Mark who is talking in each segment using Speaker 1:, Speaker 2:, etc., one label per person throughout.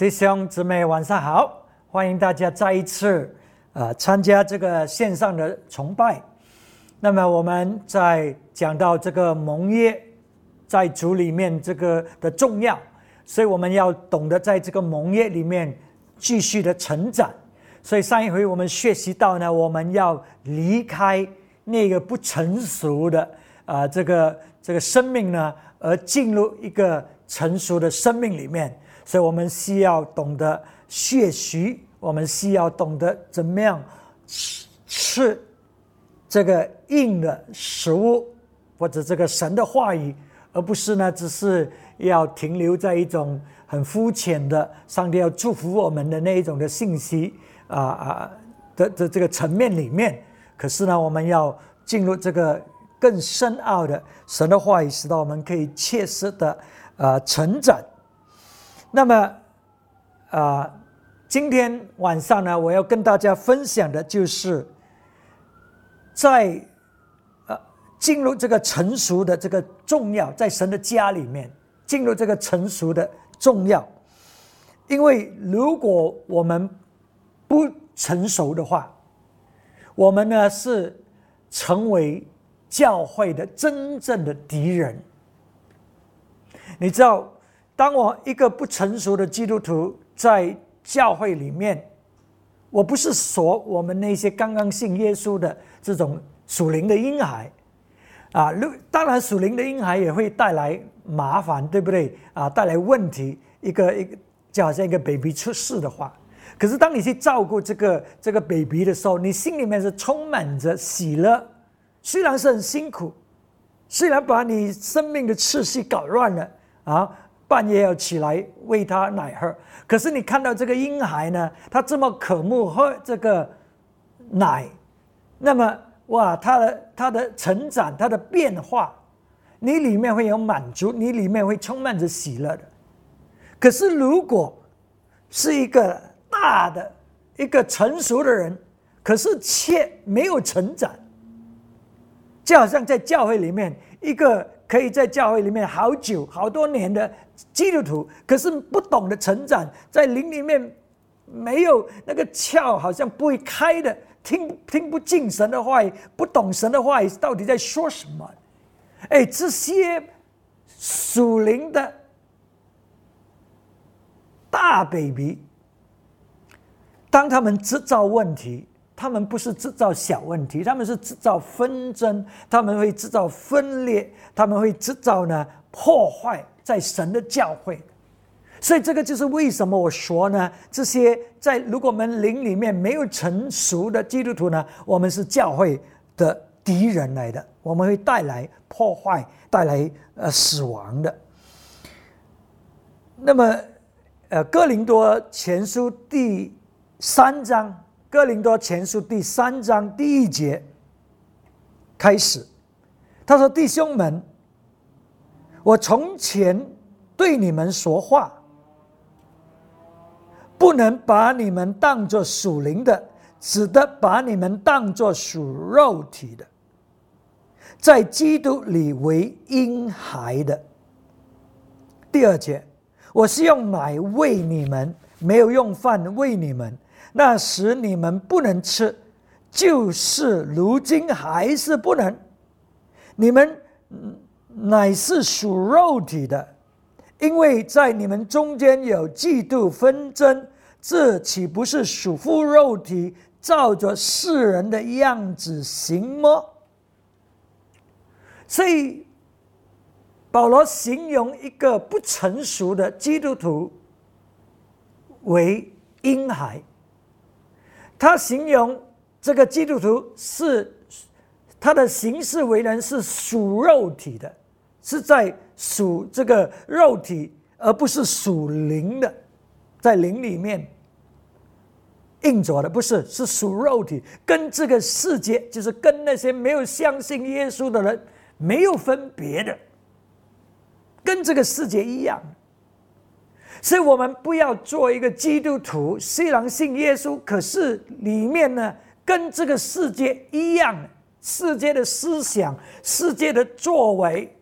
Speaker 1: 弟兄姊妹，晚上好！欢迎大家再一次呃参加这个线上的崇拜。那么我们在讲到这个盟约在主里面这个的重要，所以我们要懂得在这个盟约里面继续的成长。所以上一回我们学习到呢，我们要离开那个不成熟的啊这个这个生命呢，而进入一个成熟的生命里面。所以我们需要懂得学习，我们需要懂得怎么样吃吃这个硬的食物，或者这个神的话语，而不是呢，只是要停留在一种很肤浅的上帝要祝福我们的那一种的信息啊啊的的这个层面里面。可是呢，我们要进入这个更深奥的神的话语，使到我们可以切实的啊成长。那么，啊，今天晚上呢，我要跟大家分享的就是，在呃进入这个成熟的这个重要，在神的家里面进入这个成熟的重要，因为如果我们不成熟的话，我们呢是成为教会的真正的敌人，你知道。当我一个不成熟的基督徒在教会里面，我不是说我们那些刚刚信耶稣的这种属灵的婴孩，啊，当然属灵的婴孩也会带来麻烦，对不对？啊，带来问题，一个一个就好像一个 baby 出事的话，可是当你去照顾这个这个 baby 的时候，你心里面是充满着喜乐，虽然是很辛苦，虽然把你生命的秩序搞乱了啊。半夜要起来喂他奶喝，可是你看到这个婴孩呢，他这么渴慕喝这个奶，那么哇，他的他的成长，他的变化，你里面会有满足，你里面会充满着喜乐的。可是如果是一个大的一个成熟的人，可是却没有成长，就好像在教会里面一个。可以在教会里面好久好多年的基督徒，可是不懂得成长，在灵里面没有那个窍，好像不会开的，听听不进神的话语，不懂神的话语到底在说什么。哎，这些属灵的大 baby，当他们制造问题。他们不是制造小问题，他们是制造纷争，他们会制造分裂，他们会制造呢破坏在神的教会。所以这个就是为什么我说呢，这些在如果我们灵里面没有成熟的基督徒呢，我们是教会的敌人来的，我们会带来破坏，带来呃死亡的。那么，呃，哥林多前书第三章。哥林多前书第三章第一节开始，他说：“弟兄们，我从前对你们说话，不能把你们当作属灵的，只得把你们当作属肉体的，在基督里为婴孩的。”第二节，我是用奶喂你们，没有用饭喂你们。那时你们不能吃，就是如今还是不能。你们乃是属肉体的，因为在你们中间有嫉妒纷争，这岂不是属乎肉体，照着世人的样子行么？所以保罗形容一个不成熟的基督徒为婴孩。他形容这个基督徒是他的行事为人是属肉体的，是在属这个肉体，而不是属灵的，在灵里面硬着的，不是是属肉体，跟这个世界，就是跟那些没有相信耶稣的人没有分别的，跟这个世界一样。所以我们不要做一个基督徒，虽然信耶稣，可是里面呢跟这个世界一样，世界的思想、世界的作为，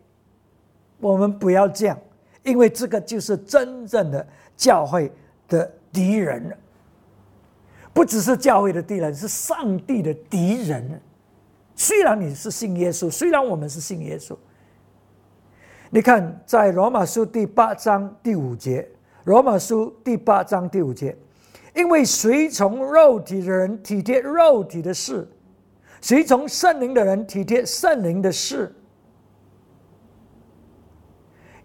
Speaker 1: 我们不要这样，因为这个就是真正的教会的敌人。不只是教会的敌人，是上帝的敌人。虽然你是信耶稣，虽然我们是信耶稣，你看在罗马书第八章第五节，罗马书第八章第五节，因为随从肉体的人体贴肉体的事，随从圣灵的人体贴圣灵的事。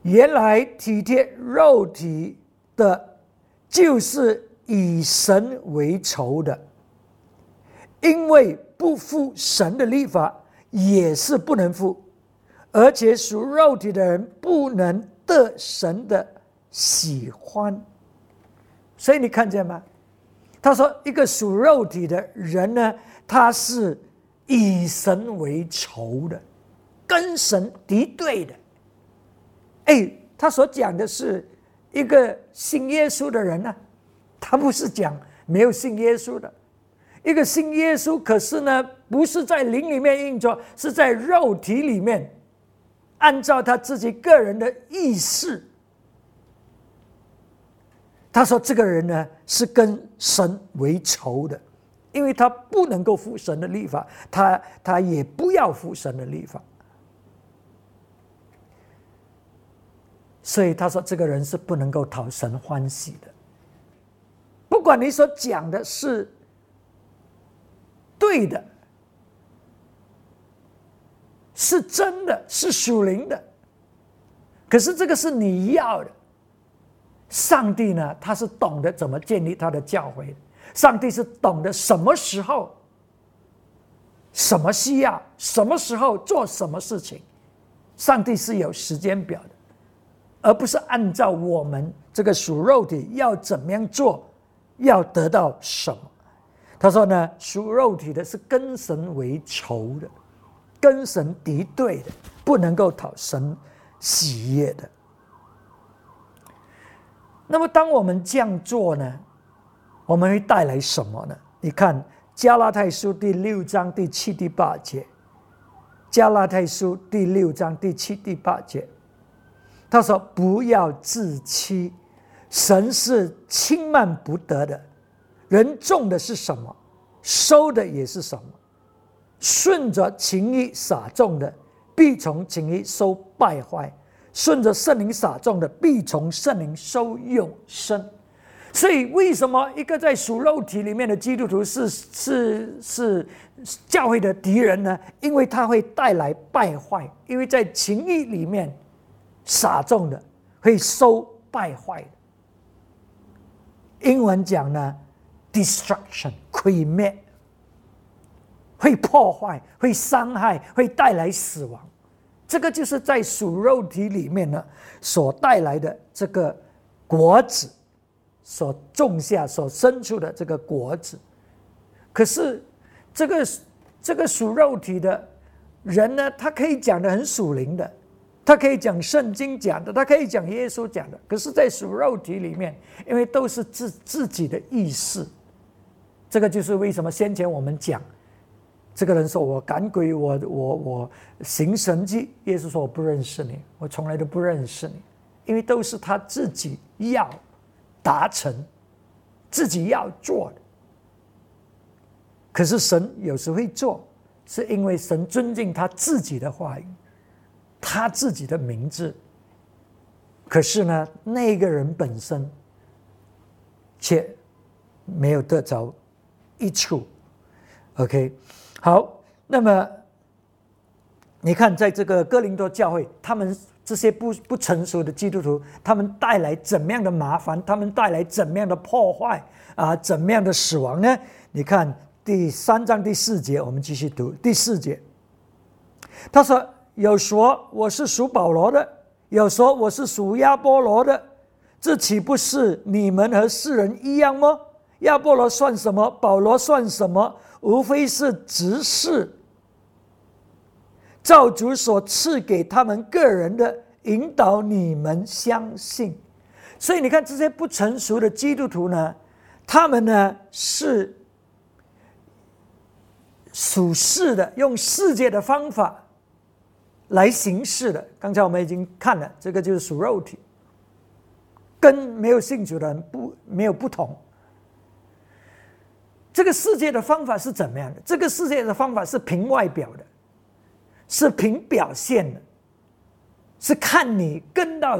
Speaker 1: 原来体贴肉体的，就是以神为仇的，因为不服神的立法也是不能服，而且属肉体的人不能得神的喜欢。所以你看见吗？他说，一个属肉体的人呢，他是以神为仇的，跟神敌对的。哎，他所讲的是一个信耶稣的人呢，他不是讲没有信耶稣的。一个信耶稣，可是呢，不是在灵里面运作，是在肉体里面，按照他自己个人的意识。他说：“这个人呢，是跟神为仇的，因为他不能够服神的律法，他他也不要服神的律法。”所以他说：“这个人是不能够讨神欢喜的。不管你所讲的是对的，是真的，是属灵的，可是这个是你要的。上帝呢，他是懂得怎么建立他的教会，上帝是懂得什么时候、什么需要、什么时候做什么事情，上帝是有时间表的。”而不是按照我们这个属肉体要怎么样做，要得到什么？他说呢，属肉体的是跟神为仇的，跟神敌对的，不能够讨神喜悦的。那么，当我们这样做呢，我们会带来什么呢？你看加拉太书第六章第七、第八节，加拉太书第六章第七、第八节。他说：“不要自欺，神是轻慢不得的。人种的是什么，收的也是什么。顺着情意撒种的，必从情意收败坏；顺着圣灵撒种的，必从圣灵收永生。所以，为什么一个在属肉体里面的基督徒是是是教会的敌人呢？因为他会带来败坏，因为在情意里面。”撒种的会收败坏。英文讲呢，destruction 毁灭，会破坏，会伤害，会带来死亡。这个就是在属肉体里面呢所带来的这个果子，所种下、所生出的这个果子。可是这个这个属肉体的人呢，他可以讲的很属灵的。他可以讲圣经讲的，他可以讲耶稣讲的，可是，在属肉体里面，因为都是自自己的意识，这个就是为什么先前我们讲，这个人说我赶鬼，我我我行神迹，耶稣说我不认识你，我从来都不认识你，因为都是他自己要达成，自己要做的。可是神有时会做，是因为神尊敬他自己的话语。他自己的名字，可是呢，那个人本身却没有得着一处。OK，好，那么你看，在这个哥林多教会，他们这些不不成熟的基督徒，他们带来怎么样的麻烦？他们带来怎么样的破坏啊？怎么样的死亡呢？你看第三章第四节，我们继续读第四节，他说。有说我是属保罗的，有说我是属亚波罗的，这岂不是你们和世人一样吗？亚波罗算什么？保罗算什么？无非是执事，造主所赐给他们个人的引导，你们相信。所以你看这些不成熟的基督徒呢，他们呢是属世的，用世界的方法。来行事的，刚才我们已经看了，这个就是属肉体，跟没有信主的人不没有不同。这个世界的方法是怎么样的？这个世界的方法是凭外表的，是凭表现的，是看你跟到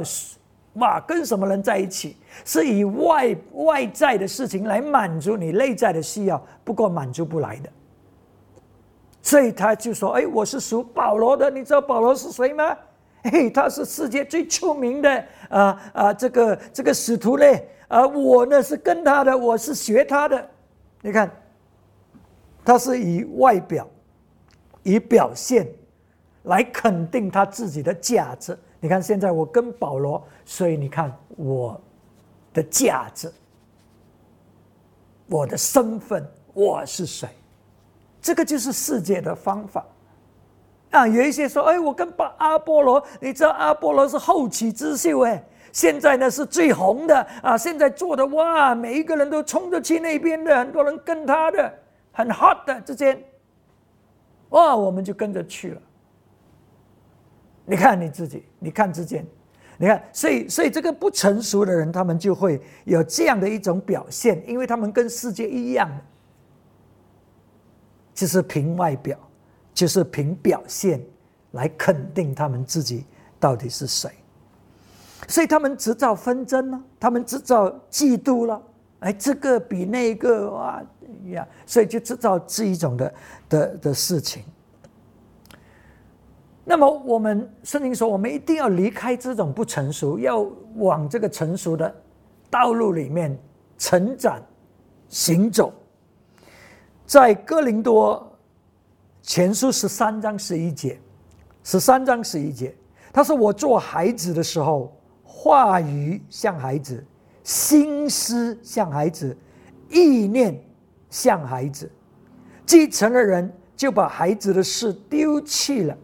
Speaker 1: 哇跟什么人在一起，是以外外在的事情来满足你内在的需要，不过满足不来的。所以他就说：“哎，我是属保罗的，你知道保罗是谁吗？嘿，他是世界最出名的啊啊，这个这个使徒嘞，啊，我呢是跟他的，我是学他的。”你看，他是以外表、以表现来肯定他自己的价值。你看，现在我跟保罗，所以你看我的价值、我的身份，我是谁？这个就是世界的方法啊！有一些说：“哎，我跟巴阿波罗，你知道阿波罗是后起之秀哎。”现在呢是最红的啊！现在做的哇，每一个人都冲着去那边的，很多人跟他的很 hot 的之间，哇，我们就跟着去了。你看你自己，你看之间，你看，所以所以这个不成熟的人，他们就会有这样的一种表现，因为他们跟世界一样，就是凭外表，就是凭表现来肯定他们自己到底是谁。所以他们制造纷争了，他们制造嫉妒了，哎，这个比那个哇呀，所以就制造这一种的的的事情。那么我们圣经说，我们一定要离开这种不成熟，要往这个成熟的道路里面成长行走。在哥林多前书十三章十一节，十三章十一节，他说：“我做孩子的时候。”话语像孩子，心思像孩子，意念像孩子。继承了人就把孩子的事丢弃了。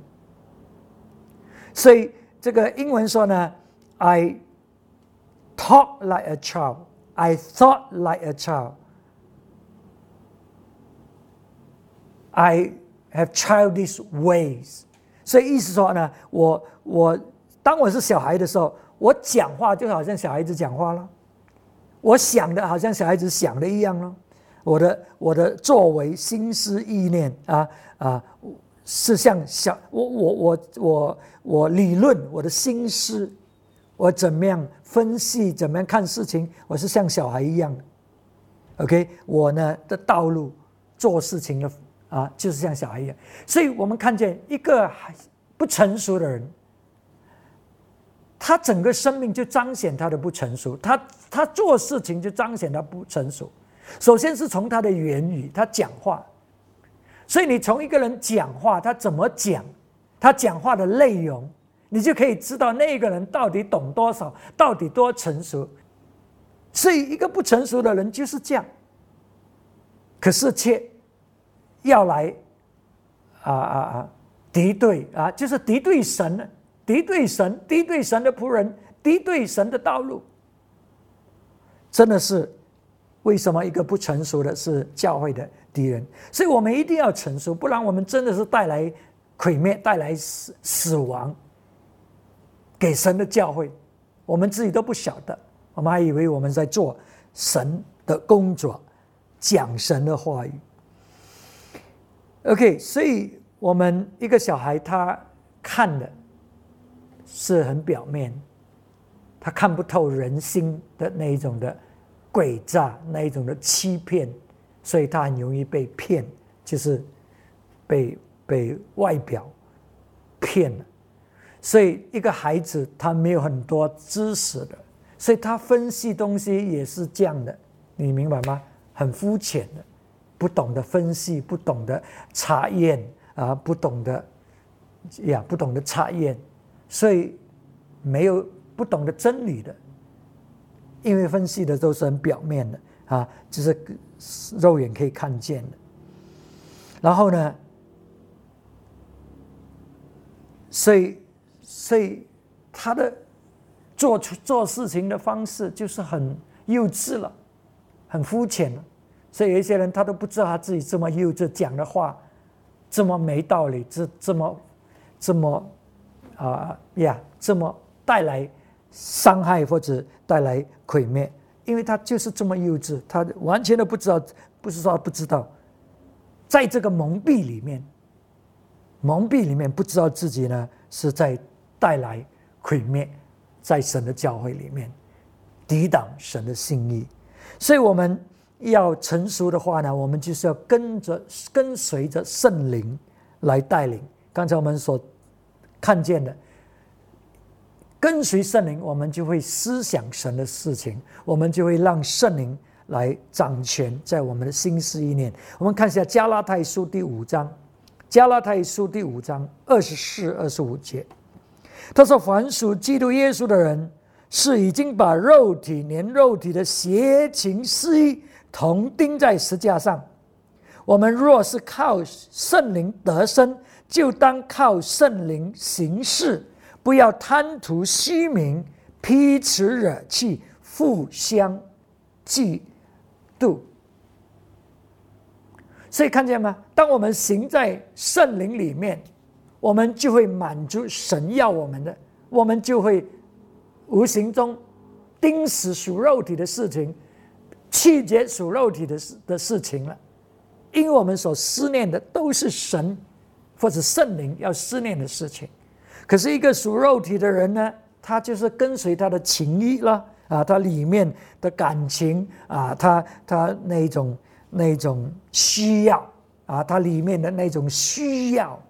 Speaker 1: 所以这个英文说呢：“I talk like a child, I thought like a child, I have childish ways。”所以意思说呢，我我当我是小孩的时候。我讲话就好像小孩子讲话了，我想的好像小孩子想的一样了。我的我的作为、心思、意念啊啊，是像小我我我我我理论我的心思，我怎么样分析，怎么样看事情，我是像小孩一样的。OK，我呢的道路做事情的啊，就是像小孩一样。所以我们看见一个还不成熟的人。他整个生命就彰显他的不成熟，他他做事情就彰显他不成熟。首先是从他的言语，他讲话，所以你从一个人讲话，他怎么讲，他讲话的内容，你就可以知道那个人到底懂多少，到底多成熟。所以一个不成熟的人就是这样，可是却要来啊啊啊敌对啊，就是敌对神呢。敌对神，敌对神的仆人，敌对神的道路，真的是为什么一个不成熟的是教会的敌人？所以我们一定要成熟，不然我们真的是带来毁灭，带来死死亡给神的教会，我们自己都不晓得，我们还以为我们在做神的工作，讲神的话语。OK，所以我们一个小孩他看的。是很表面，他看不透人心的那一种的诡诈，那一种的欺骗，所以他很容易被骗，就是被被外表骗了。所以一个孩子他没有很多知识的，所以他分析东西也是这样的，你明白吗？很肤浅的，不懂得分析，不懂得查验啊，不懂得呀，不懂得查验。所以没有不懂得真理的，因为分析的都是很表面的啊，就是肉眼可以看见的。然后呢，所以所以他的做出做事情的方式就是很幼稚了，很肤浅了。所以有一些人他都不知道他自己这么幼稚，讲的话这么没道理，这这么这么。啊呀，这么带来伤害或者带来毁灭因为他就是这么幼稚，他完全都不知道，不是说不知道，在这个蒙蔽里面，蒙蔽里面不知道自己呢是在带来毁灭，在神的教会里面抵挡神的心意，所以我们要成熟的话呢，我们就是要跟着跟随着圣灵来带领。刚才我们所看见的。跟随圣灵，我们就会思想神的事情，我们就会让圣灵来掌权在我们的心思意念。我们看一下加拉太书第五章，加拉太书第五章二十四、二十五节，他说：“凡属基督耶稣的人，是已经把肉体连肉体的邪情私欲同钉在石架上。我们若是靠圣灵得生，就当靠圣灵行事。”不要贪图虚名，彼此惹气，互相嫉妒。所以看见吗？当我们行在圣灵里面，我们就会满足神要我们的，我们就会无形中钉死属肉体的事情，气绝属肉体的事的事情了。因为我们所思念的都是神或者圣灵要思念的事情。可是，一个属肉体的人呢，他就是跟随他的情欲了啊，他里面的感情啊，他他那种那种需要啊，他里面的那种需要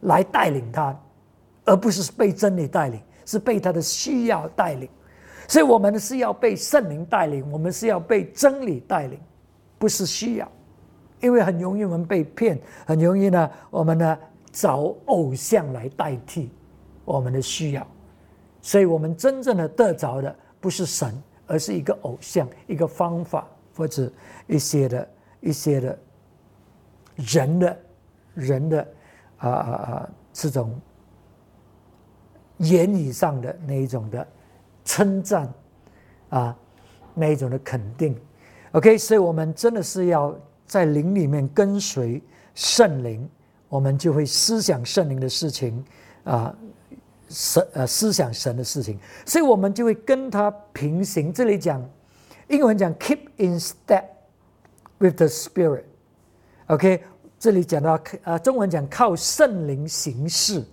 Speaker 1: 来带领他，而不是被真理带领，是被他的需要带领。所以，我们是要被圣灵带领，我们是要被真理带领，不是需要，因为很容易我们被骗，很容易呢，我们呢找偶像来代替。我们的需要，所以我们真正的得着的不是神，而是一个偶像、一个方法或者一些的、一些的人的、人的啊啊啊这种言语上的那一种的称赞啊，那一种的肯定。OK，所以我们真的是要在灵里面跟随圣灵，我们就会思想圣灵的事情啊。神呃，思想神的事情，所以我们就会跟他平行。这里讲英文讲 keep in step with the spirit。OK，这里讲到呃，中文讲靠圣灵行事，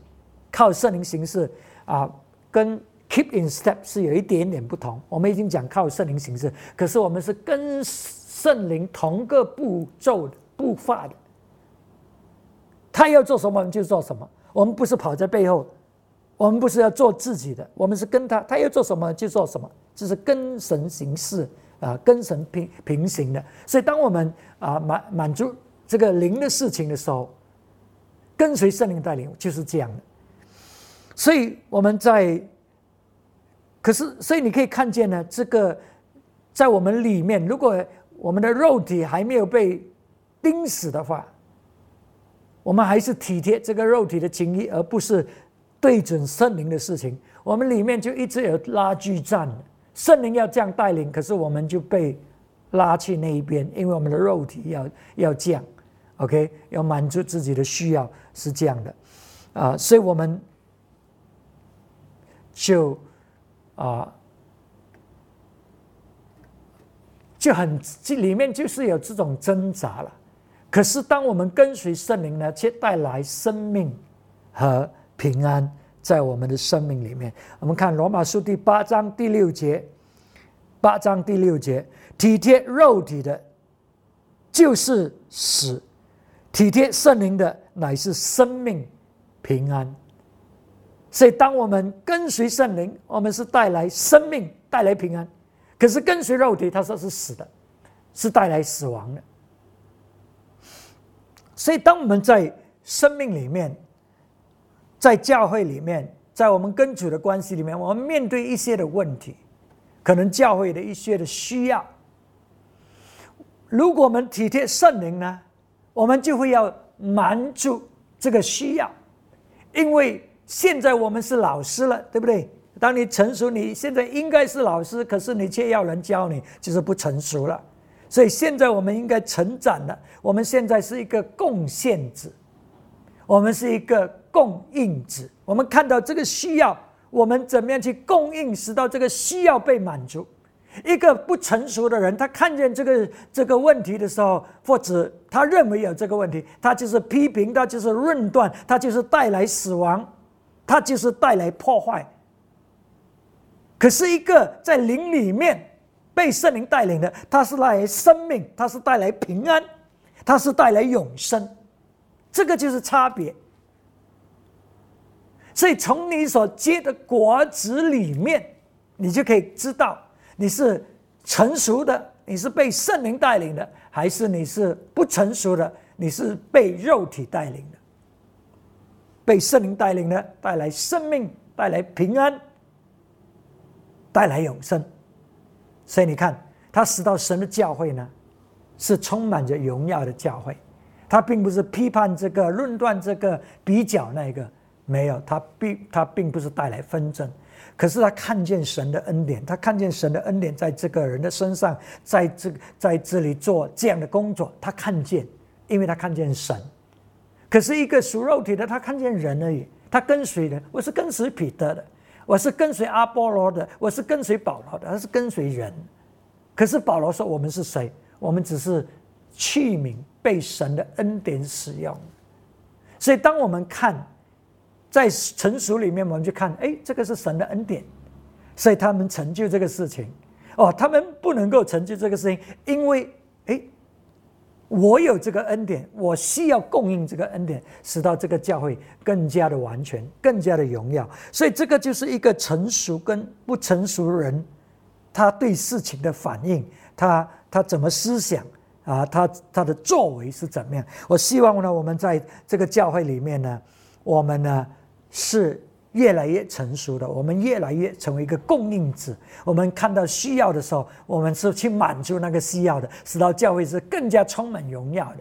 Speaker 1: 靠圣灵行事啊，跟 keep in step 是有一点点不同。我们已经讲靠圣灵行事，可是我们是跟圣灵同个步骤步伐的。他要做什么，就做什么。我们不是跑在背后。我们不是要做自己的，我们是跟他，他要做什么就做什么，就是跟神行事啊，跟神平平行的。所以，当我们啊满满足这个灵的事情的时候，跟随圣灵带领就是这样的。所以我们在，可是，所以你可以看见呢，这个在我们里面，如果我们的肉体还没有被钉死的话，我们还是体贴这个肉体的情谊，而不是。对准圣灵的事情，我们里面就一直有拉锯战。圣灵要这样带领，可是我们就被拉去那一边，因为我们的肉体要要降，OK，要满足自己的需要是这样的啊，所以我们就啊就很这里面就是有这种挣扎了。可是当我们跟随圣灵呢，却带来生命和。平安在我们的生命里面。我们看罗马书第八章第六节，八章第六节，体贴肉体的，就是死；体贴圣灵的，乃是生命平安。所以，当我们跟随圣灵，我们是带来生命，带来平安；可是跟随肉体，他说是死的，是带来死亡的。所以，当我们在生命里面，在教会里面，在我们跟主的关系里面，我们面对一些的问题，可能教会的一些的需要。如果我们体贴圣灵呢，我们就会要满足这个需要，因为现在我们是老师了，对不对？当你成熟，你现在应该是老师，可是你却要人教你，就是不成熟了。所以现在我们应该成长了，我们现在是一个贡献者，我们是一个。供应者，我们看到这个需要，我们怎么样去供应，使到这个需要被满足？一个不成熟的人，他看见这个这个问题的时候，或者他认为有这个问题，他就是批评，他就是论断，他就是带来死亡，他就是带来破坏。可是，一个在灵里面被圣灵带领的，他是带来生命，他是带来平安，他是带来永生，这个就是差别。所以，从你所结的果子里面，你就可以知道。你是成熟的，你是被圣灵带领的，还是你是不成熟的？你是被肉体带领的。被圣灵带领的，带来生命，带来平安，带来永生。所以你看，他使到神的教会呢，是充满着荣耀的教会。他并不是批判这个、论断这个、比较那个，没有，他并他并不是带来纷争。可是他看见神的恩典，他看见神的恩典在这个人的身上，在这在这里做这样的工作，他看见，因为他看见神。可是一个属肉体的，他看见人而已，他跟随人，我是跟随彼得的，我是跟随阿波罗的，我是跟随保罗的，他是跟随人。可是保罗说：“我们是谁？我们只是器皿，被神的恩典使用。”所以当我们看。在成熟里面，我们去看，哎，这个是神的恩典，所以他们成就这个事情。哦，他们不能够成就这个事情，因为，哎，我有这个恩典，我需要供应这个恩典，使到这个教会更加的完全，更加的荣耀。所以，这个就是一个成熟跟不成熟人，他对事情的反应，他他怎么思想啊？他他的作为是怎么样？我希望呢，我们在这个教会里面呢，我们呢。是越来越成熟的，我们越来越成为一个供应者。我们看到需要的时候，我们是去满足那个需要的，使到教会是更加充满荣耀的，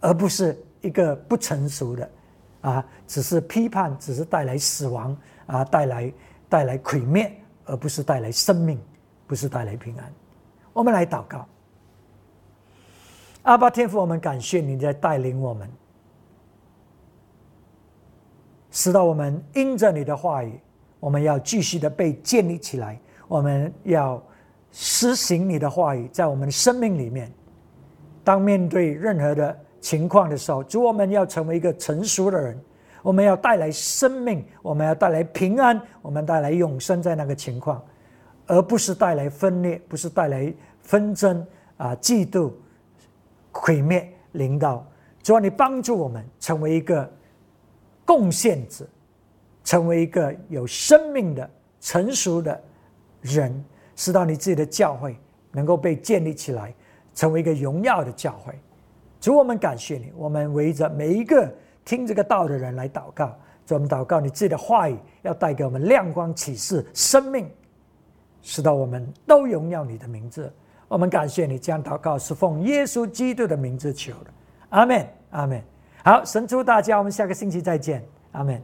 Speaker 1: 而不是一个不成熟的，啊，只是批判，只是带来死亡啊，带来带来毁灭，而不是带来生命，不是带来平安。我们来祷告，阿巴天父，我们感谢你在带领我们。使到我们因着你的话语，我们要继续的被建立起来。我们要实行你的话语，在我们的生命里面。当面对任何的情况的时候，主，我们要成为一个成熟的人。我们要带来生命，我们要带来平安，我们带来永生在那个情况，而不是带来分裂，不是带来纷争啊、嫉妒、毁灭、领导。主啊，你帮助我们成为一个。贡献者，成为一个有生命的成熟的人，使到你自己的教会能够被建立起来，成为一个荣耀的教会。主，我们感谢你，我们围着每一个听这个道的人来祷告。主，我们祷告你自己的话语要带给我们亮光、启示、生命，使到我们都荣耀你的名字。我们感谢你，将祷告是奉耶稣基督的名字求的。阿门，阿门。好，神祝大家，我们下个星期再见，阿门。